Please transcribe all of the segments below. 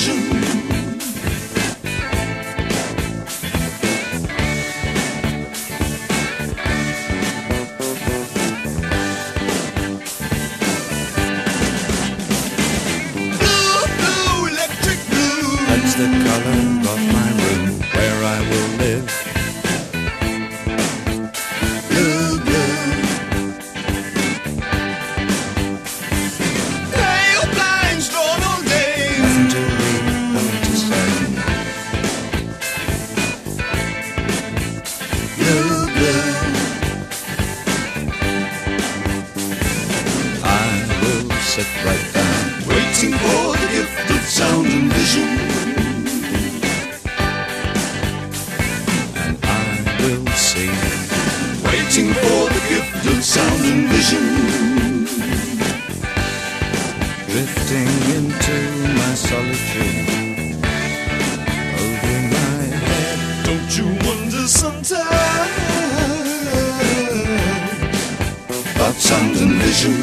vision. Blue, blue, electric blue. That's the color of my I will sit right down, waiting for the gift of sound and vision. And I will waiting for the gift of sound and vision. Sound and vision?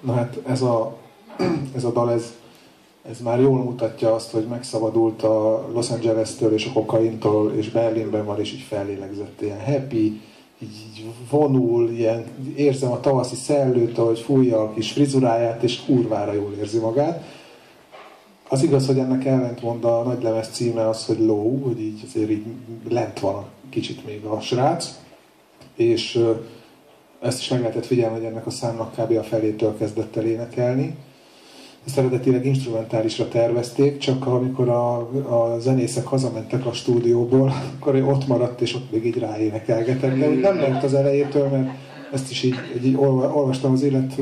Na hát ez a, ez a dal, ez, ez már jól mutatja azt, hogy megszabadult a Los Angeles-től és a kokaintól, és Berlinben van, és így fellélegzett, ilyen happy, így, vonul, ilyen, érzem a tavaszi szellőt, ahogy fújja a kis frizuráját, és kurvára jól érzi magát. Az igaz, hogy ennek ellentmond a nagy lemez címe az, hogy low, hogy így azért így lent van kicsit még a srác, és ezt is meg lehetett figyelni, hogy ennek a számnak kb. a felétől kezdett el énekelni. Ezt eredetileg instrumentálisra tervezték, csak amikor a, a zenészek hazamentek a stúdióból, akkor ott maradt, és ott még így ráénekelgetett. De nem lehet az elejétől, mert ezt is így, így olva- olvastam az élet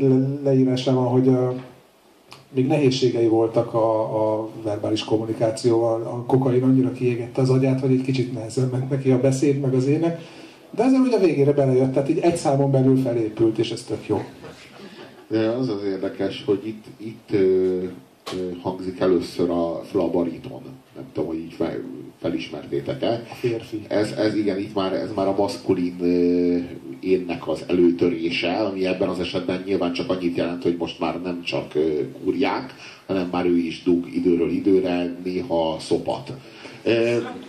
le- leírásában, hogy a, még nehézségei voltak a, a verbális kommunikációval. A kokain annyira kiégette az agyát, hogy egy kicsit nehezen ment neki a beszéd, meg az ének. De ezzel ugye a végére belejött, tehát így egy számon belül felépült, és ez tök jó. De az az érdekes, hogy itt, itt hangzik először a flabariton. Nem tudom, hogy így fel, felismertétek-e. A férfi. Ez, ez igen, itt már, ez már a maszkulin énnek az előtörése, ami ebben az esetben nyilván csak annyit jelent, hogy most már nem csak ö, kurják, hanem már ő is dug időről időre, néha szopat.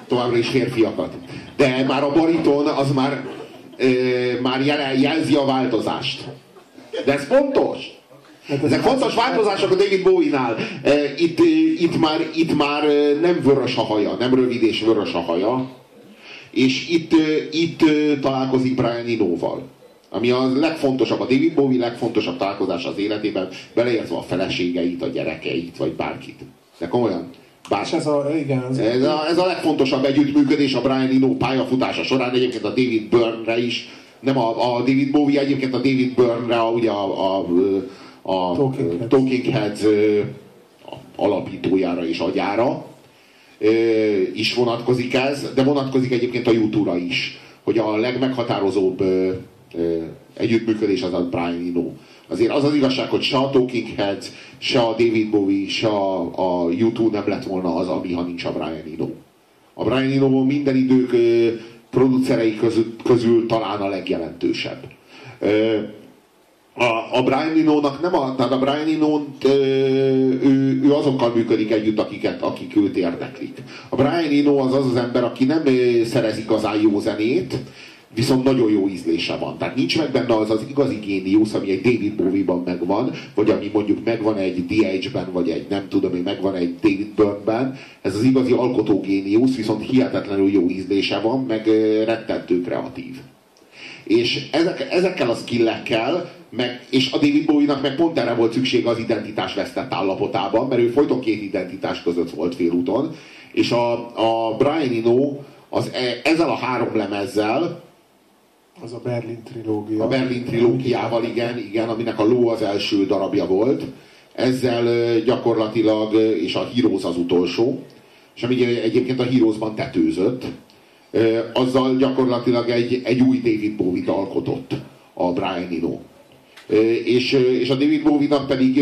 Továbbra is férfiakat. De már a bariton az már, már jel, jelzi a változást. De ez fontos. Ezek fontos változások a David Bowie-nál. Eh, Itt, eh, itt, már, itt már eh, nem vörös a haja, nem rövid és vörös a haja. És itt, itt találkozik Brian Eno-val. Ami a legfontosabb, a David Bowie legfontosabb találkozás az életében, beleértve a feleségeit, a gyerekeit, vagy bárkit. De komolyan. Bár, És ez a, igen, az, ez a, ez a legfontosabb együttműködés a Brian Eno pályafutása során, egyébként a David Byrne-re is, nem a, a David Bowie, egyébként a David Byrne-re, ugye a, a, a Talking Heads. Talking Heads ö, alapítójára és agyára is vonatkozik ez, de vonatkozik egyébként a YouTube-ra is, hogy a legmeghatározóbb együttműködés az a Brian Eno. Azért az az igazság, hogy se a Talking Heads, se a David Bowie, se a, a YouTube nem lett volna az, ami, ha nincs a Brian Eno. A Brian Eno minden idők producerei közül, közül talán a legjelentősebb. A, a Brian Eno-nak nem a, tehát a Brian eno ő, ő azokkal működik együtt, akiket, akik őt érdeklik. A Brian Eno az az az ember, aki nem szerez igazán jó zenét, viszont nagyon jó ízlése van. Tehát nincs meg benne az az igazi géniusz, ami egy David Bowie-ban megvan, vagy ami mondjuk megvan egy DH-ben, vagy egy nem tudom, hogy megvan egy David Byrne-ben. Ez az igazi alkotó géniusz, viszont hihetetlenül jó ízlése van, meg rettentő kreatív. És ezek, ezekkel a skillekkel, meg, és a David Bowie-nak meg pont erre volt szüksége az identitás vesztett állapotában, mert ő folyton két identitás között volt félúton, és a, a Brian Eno az e, ezzel a három lemezzel, az a Berlin trilógia. a Berlin trilógiával, igen, igen, aminek a Ló az első darabja volt, ezzel gyakorlatilag, és a Heroes az utolsó, és ami egyébként a Heroesban tetőzött, azzal gyakorlatilag egy, egy új David Bowie-t alkotott a Brian Eno. És, és a David Bowie-nak pedig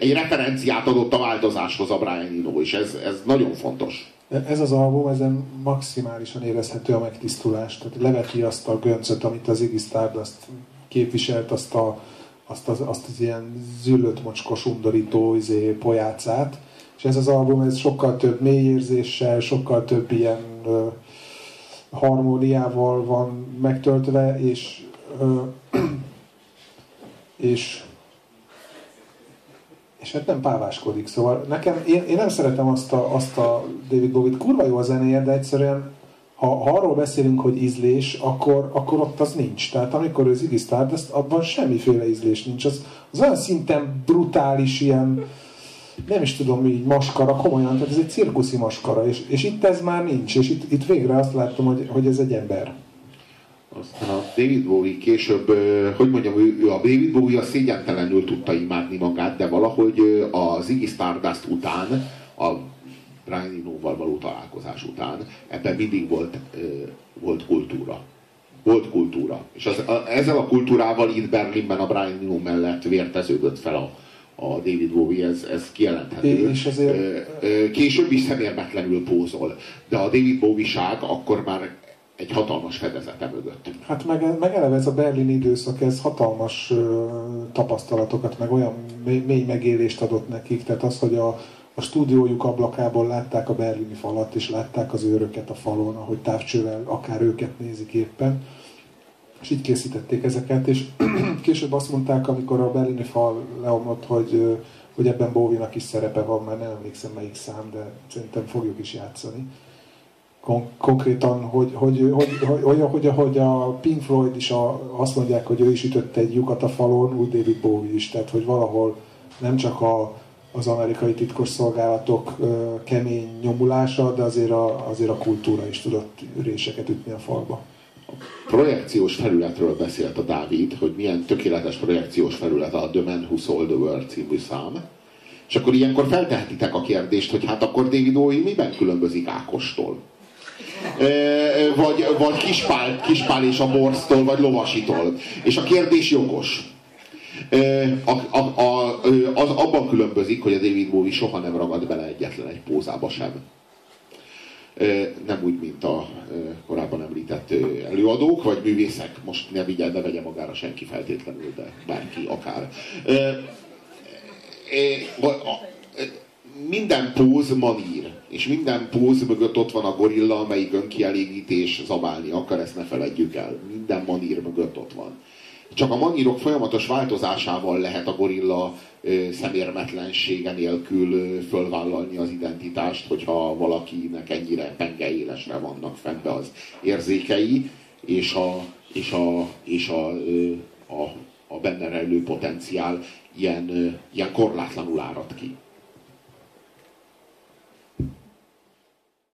egy referenciát adott a változáshoz a Brian Eno, és ez, ez nagyon fontos. Ez az album, ezen maximálisan érezhető a megtisztulás. Tehát leveti azt a göncöt, amit az Iggy Stardust képviselt, azt, a, azt, az, azt az ilyen züllött mocskos undorító izé, pojácát. És ez az album, ez sokkal több mélyérzéssel, sokkal több ilyen ö, harmóniával van megtöltve, és ö, és és hát nem páváskodik. Szóval nekem, én, én nem szeretem azt a, azt a David Bowie-t, kurva jó a zenéje, de egyszerűen ha, ha arról beszélünk, hogy ízlés, akkor, akkor ott az nincs. Tehát amikor ő Ziggy Stardust, abban semmiféle ízlés nincs. Az, az olyan szinten brutális, ilyen, nem is tudom, így maskara, komolyan, tehát ez egy cirkuszi maskara, és, és itt ez már nincs, és itt, itt végre azt láttam, hogy, hogy ez egy ember. Aztán a David Bowie később, hogy mondjam, ő, ő a David Bowie a szégyentelenül tudta imádni magát, de valahogy az Iggy Stardust után, a Brian Eno-val való találkozás után ebben mindig volt, volt kultúra. Volt kultúra. És az, a, ezzel a kultúrával itt Berlinben a Brian Eno mellett vérteződött fel a, a David Bowie, ez, ez kijelenthető. És azért... Később is szemérmetlenül pózol, de a David Bowie-ság akkor már egy hatalmas fedezete mögött. Hát meg, meg eleve ez a berlin időszak, ez hatalmas ö, tapasztalatokat, meg olyan mély, megélést adott nekik, tehát az, hogy a, a stúdiójuk ablakából látták a berlini falat, és látták az őröket a falon, ahogy távcsővel akár őket nézik éppen, és így készítették ezeket, és később azt mondták, amikor a berlini fal leomlott, hogy, hogy ebben Bóvinak is szerepe van, már nem emlékszem melyik szám, de szerintem fogjuk is játszani kon- konkrétan, hogy, hogy, hogy, hogy, hogy, hogy, hogy a Pink Floyd is a, azt mondják, hogy ő is ütött egy lyukat a falon, úgy David Bowie is, tehát hogy valahol nem csak a, az amerikai titkos szolgálatok ö, kemény nyomulása, de azért a, azért a kultúra is tudott réseket ütni a falba. A projekciós felületről beszélt a Dávid, hogy milyen tökéletes projekciós felület a The Man Who Sold the World című szám. És akkor ilyenkor feltehetitek a kérdést, hogy hát akkor David Bowie miben különbözik Ákostól? Vagy, vagy kispál, kispál és a borsztól, vagy lovasitól. És a kérdés jogos. A, a, a, az abban különbözik, hogy a David Bowie soha nem ragad bele egyetlen egy pózába sem. Nem úgy, mint a korábban említett előadók, vagy művészek. Most ne vigye, ne vegye magára senki feltétlenül, de bárki akár minden póz manír, és minden póz mögött ott van a gorilla, amelyik önkielégítés zabálni akar, ezt ne feledjük el. Minden manír mögött ott van. Csak a manírok folyamatos változásával lehet a gorilla szemérmetlensége nélkül fölvállalni az identitást, hogyha valakinek ennyire penge élesre vannak fentbe az érzékei, és a, és a, és a, a, a benne rejlő potenciál ilyen, ilyen korlátlanul árad ki.